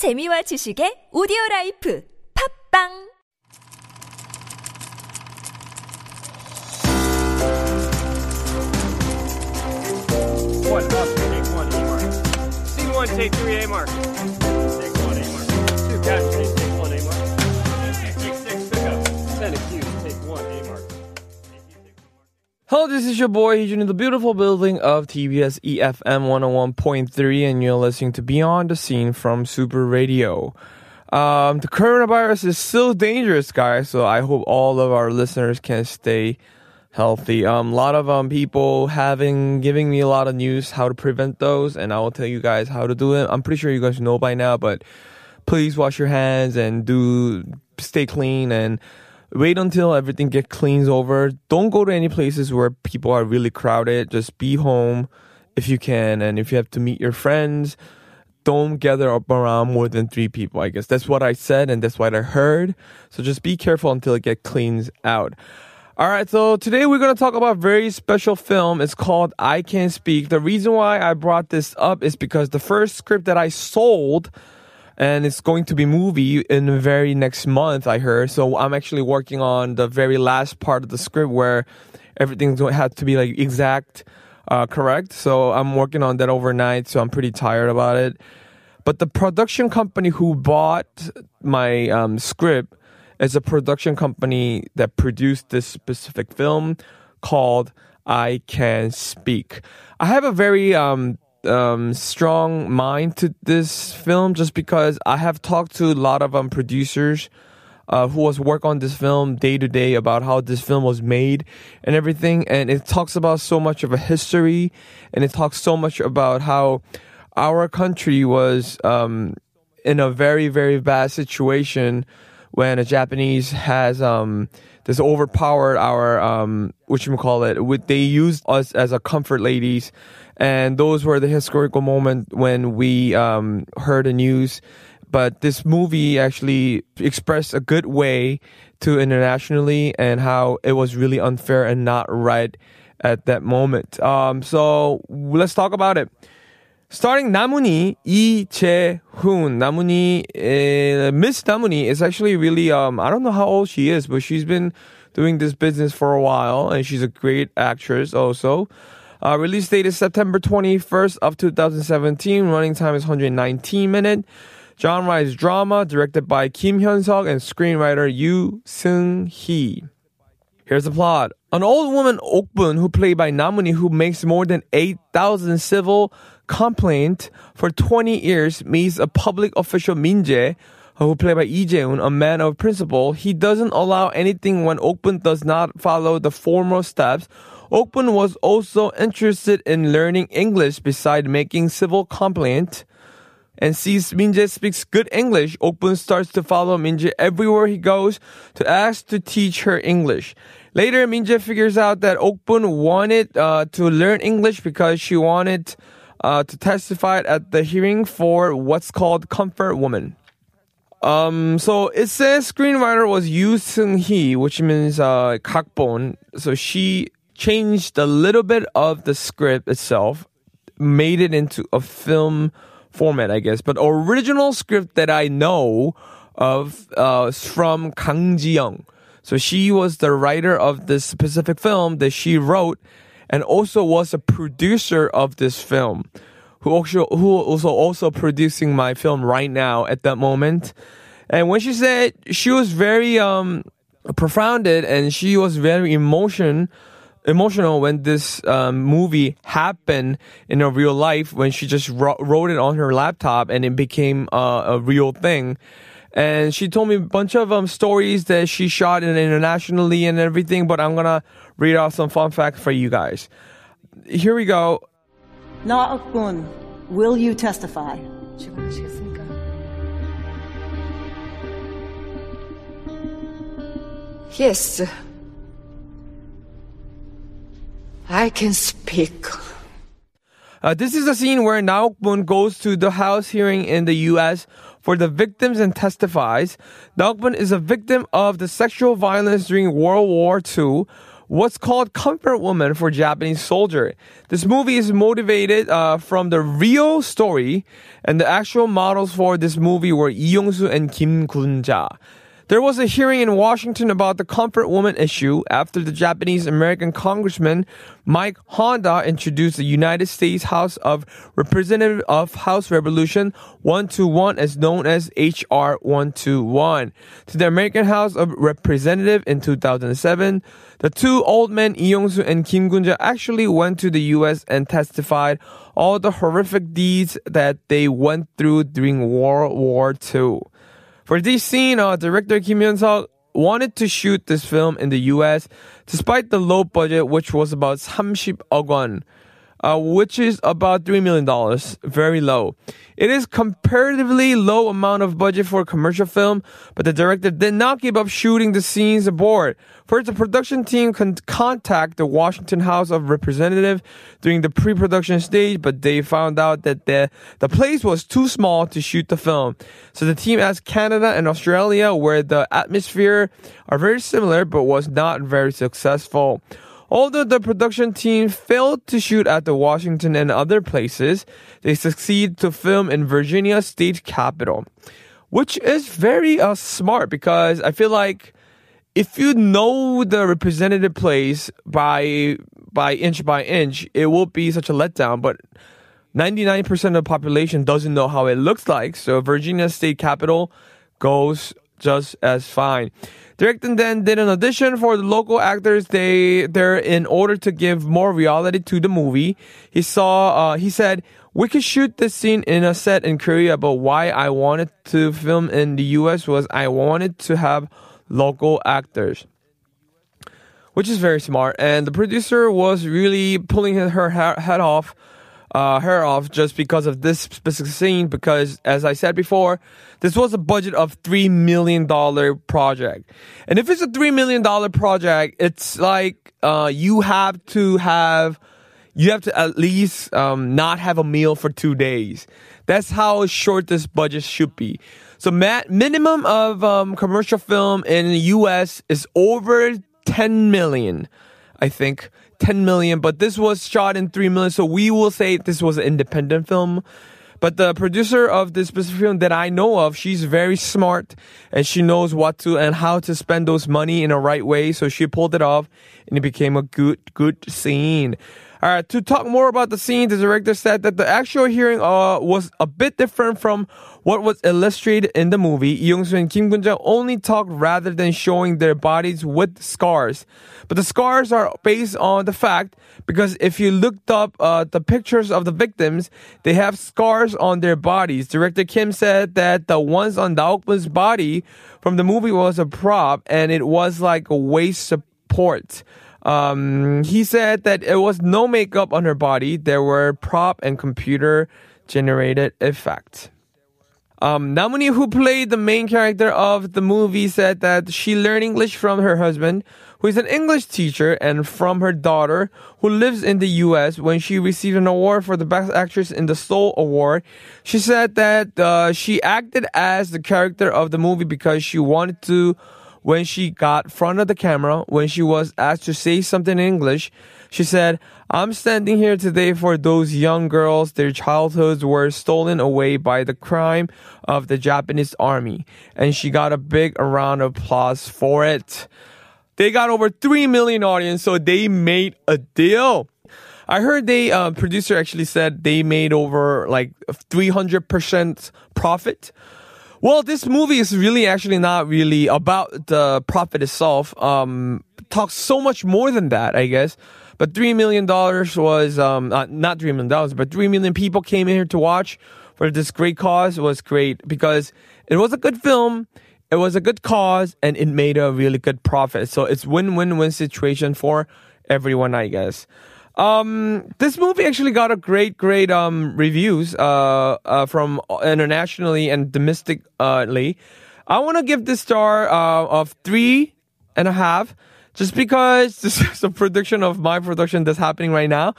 재미와 지식의 오디오 라이프 팝빵 One up, take one A mark. Scene one, take three A mark. Take one A mark. Two casualties, take Hello, this is your boy Heejun in the beautiful building of TBS EFM 101.3, and you're listening to Beyond the Scene from Super Radio. Um, the coronavirus is still dangerous, guys, so I hope all of our listeners can stay healthy. Um, a lot of um, people having giving me a lot of news how to prevent those, and I will tell you guys how to do it. I'm pretty sure you guys know by now, but please wash your hands and do stay clean and wait until everything get cleans over. Don't go to any places where people are really crowded. Just be home if you can, and if you have to meet your friends, don't gather up around more than three people. I guess that's what I said, and that's what I heard. So just be careful until it get cleans out. All right, so today we're going to talk about a very special film. It's called I Can Speak. The reason why I brought this up is because the first script that I sold and it's going to be movie in the very next month i heard. So i'm actually working on the very last part of the script where everything had to be like exact uh, correct. So i'm working on that overnight so i'm pretty tired about it. But the production company who bought my um, script is a production company that produced this specific film called i can speak. I have a very um, um, strong mind to this film just because I have talked to a lot of um, producers uh, who was work on this film day to day about how this film was made and everything, and it talks about so much of a history, and it talks so much about how our country was um, in a very very bad situation when a Japanese has um, this overpowered our um, what you call it. With they used us as a comfort ladies and those were the historical moment when we um, heard the news. But this movie actually expressed a good way to internationally and how it was really unfair and not right at that moment. Um, so let's talk about it. Starring Na Moon-hee Lee Je-hoon. Namuni, uh, Miss Na Moon-hee is actually really, um, I don't know how old she is, but she's been doing this business for a while and she's a great actress also. Uh, release date is September 21st of 2017. Running time is 119 minutes. Genre is drama, directed by Kim Hyun-suk and screenwriter Yoo Seung-hee. Here's the plot. An old woman, Okbun, who played by Na Moon-hee, who makes more than 8,000 civil complaint for 20 years, meets a public official Min Jae, who played by Lee a man of principle. He doesn't allow anything when Okbun does not follow the formal steps Okbun was also interested in learning English beside making civil complaint. And sees Minje speaks good English, Okbun starts to follow Minje everywhere he goes to ask to teach her English. Later, Minje figures out that Okbun wanted uh, to learn English because she wanted uh, to testify at the hearing for what's called comfort woman. Um, so it says screenwriter was Yoo Seung-hee, which means uh, 각본. So she changed a little bit of the script itself, made it into a film format, I guess. But original script that I know of uh, from Kang Ji-young. So she was the writer of this specific film that she wrote, and also was a producer of this film, who also who also also producing my film right now at that moment. And when she said she was very um profounded and she was very emotion emotional when this um, movie happened in a real life when she just wrote, wrote it on her laptop and it became uh, a real thing and she told me a bunch of um, stories that she shot in internationally and everything. But I'm gonna read off some fun facts for you guys. Here we go. Na will you testify? Yes, I can speak. Uh, this is a scene where Naokbun goes to the House hearing in the U.S for the victims and testifies. Naokbun is a victim of the sexual violence during World War II what's called Comfort Woman for Japanese Soldier. This movie is motivated uh, from the real story, and the actual models for this movie were Lee Young-soo and Kim Gun-ja. There was a hearing in Washington about the comfort woman issue after the Japanese American Congressman Mike Honda introduced the United States House of Representative of House Resolution 121 as known as HR 121 to the American House of Representative in 2007. The two old men, Lee Young-soo and Kim Gun-ja, actually went to the U.S. and testified all the horrific deeds that they went through during World War II. For this scene, uh, director Kim Hyun-suk wanted to shoot this film in the US despite the low budget, which was about 30억 won uh, which is about $3 million. Very low. It is comparatively low amount of budget for a commercial film, but the director did not give up shooting the scenes aboard. First, the production team can contact the Washington House of Representatives during the pre-production stage, but they found out that the, the place was too small to shoot the film. So the team asked Canada and Australia, where the atmosphere are very similar, but was not very successful. Although the production team failed to shoot at the Washington and other places, they succeed to film in Virginia state capitol, which is very uh, smart because I feel like if you know the representative place by by inch by inch, it will be such a letdown. But 99% of the population doesn't know how it looks like, so Virginia state capitol goes just as fine. Director then did an audition for the local actors. They there in order to give more reality to the movie. He saw. Uh, he said we could shoot this scene in a set in Korea, but why I wanted to film in the U.S. was I wanted to have local actors. Which is very smart, and the producer was really pulling her head off uh, off just because of this specific scene. Because as I said before, this was a budget of three million dollar project, and if it's a three million dollar project, it's like uh, you have to have you have to at least um, not have a meal for two days. That's how short this budget should be. So, mat- minimum of um, commercial film in the U.S. is over 10 million, I think. 10 million, but this was shot in 3 million. So we will say this was an independent film. But the producer of this specific film that I know of, she's very smart and she knows what to and how to spend those money in a right way. So she pulled it off and it became a good, good scene. All right, to talk more about the scene, the director said that the actual hearing uh, was a bit different from what was illustrated in the movie. Young-soo and Kim Gun-ja only talked rather than showing their bodies with scars. But the scars are based on the fact because if you looked up uh, the pictures of the victims, they have scars on their bodies. Director Kim said that the ones on Naokbun's body from the movie was a prop and it was like a waist support. Um, he said that it was no makeup on her body. There were prop and computer generated effects. Um, Na Moon-hee, who played the main character of the movie, said that she learned English from her husband, who is an English teacher, and from her daughter, who lives in the U.S. When she received an award for the Best Actress in the Seoul Award, she said that uh, she acted as the character of the movie because she wanted to when she got front of the camera, when she was asked to say something in English, she said, I'm standing here today for those young girls. Their childhoods were stolen away by the crime of the Japanese army. And she got a big round of applause for it. They got over 3 million audience, so they made a deal. I heard they, uh, producer actually said they made over like 300% profit well, this movie is really actually not really about the profit itself. Um, talks so much more than that, I guess. But three million dollars was um, uh, not three million dollars, but three million people came in here to watch for this great cause. It was great because it was a good film. It was a good cause and it made a really good profit. So it's win-win-win situation for everyone, I guess. Um, this movie actually got a great, great um, reviews uh, uh, from internationally and domestically. I want to give this star uh, of three and a half, just because this is a production of my production that's happening right now,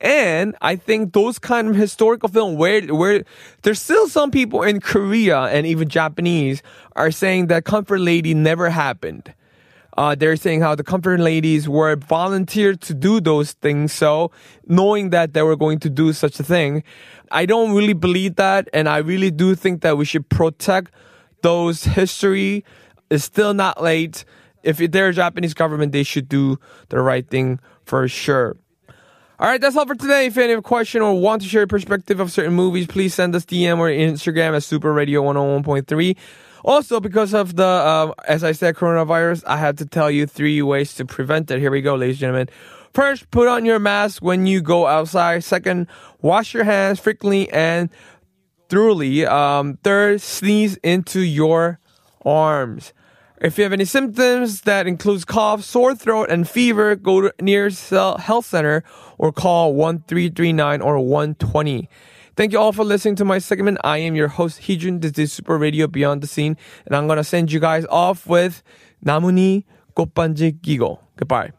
and I think those kind of historical film where where there's still some people in Korea and even Japanese are saying that Comfort Lady never happened. Uh, they're saying how the comfort ladies were volunteered to do those things. So knowing that they were going to do such a thing, I don't really believe that. And I really do think that we should protect those history. It's still not late. If they're a Japanese government, they should do the right thing for sure. All right, that's all for today. If you have a question or want to share your perspective of certain movies, please send us DM or Instagram at Super Radio 101.3. Also, because of the, uh, as I said, coronavirus, I had to tell you three ways to prevent it. Here we go, ladies and gentlemen. First, put on your mask when you go outside. Second, wash your hands frequently and thoroughly. Um, third, sneeze into your arms. If you have any symptoms that includes cough, sore throat, and fever, go to nearest health center or call 1339 or 120. Thank you all for listening to my segment. I am your host, Heejun. This is Super Radio Beyond the Scene. And I'm going to send you guys off with Namuni Gopanje Gigo. Goodbye.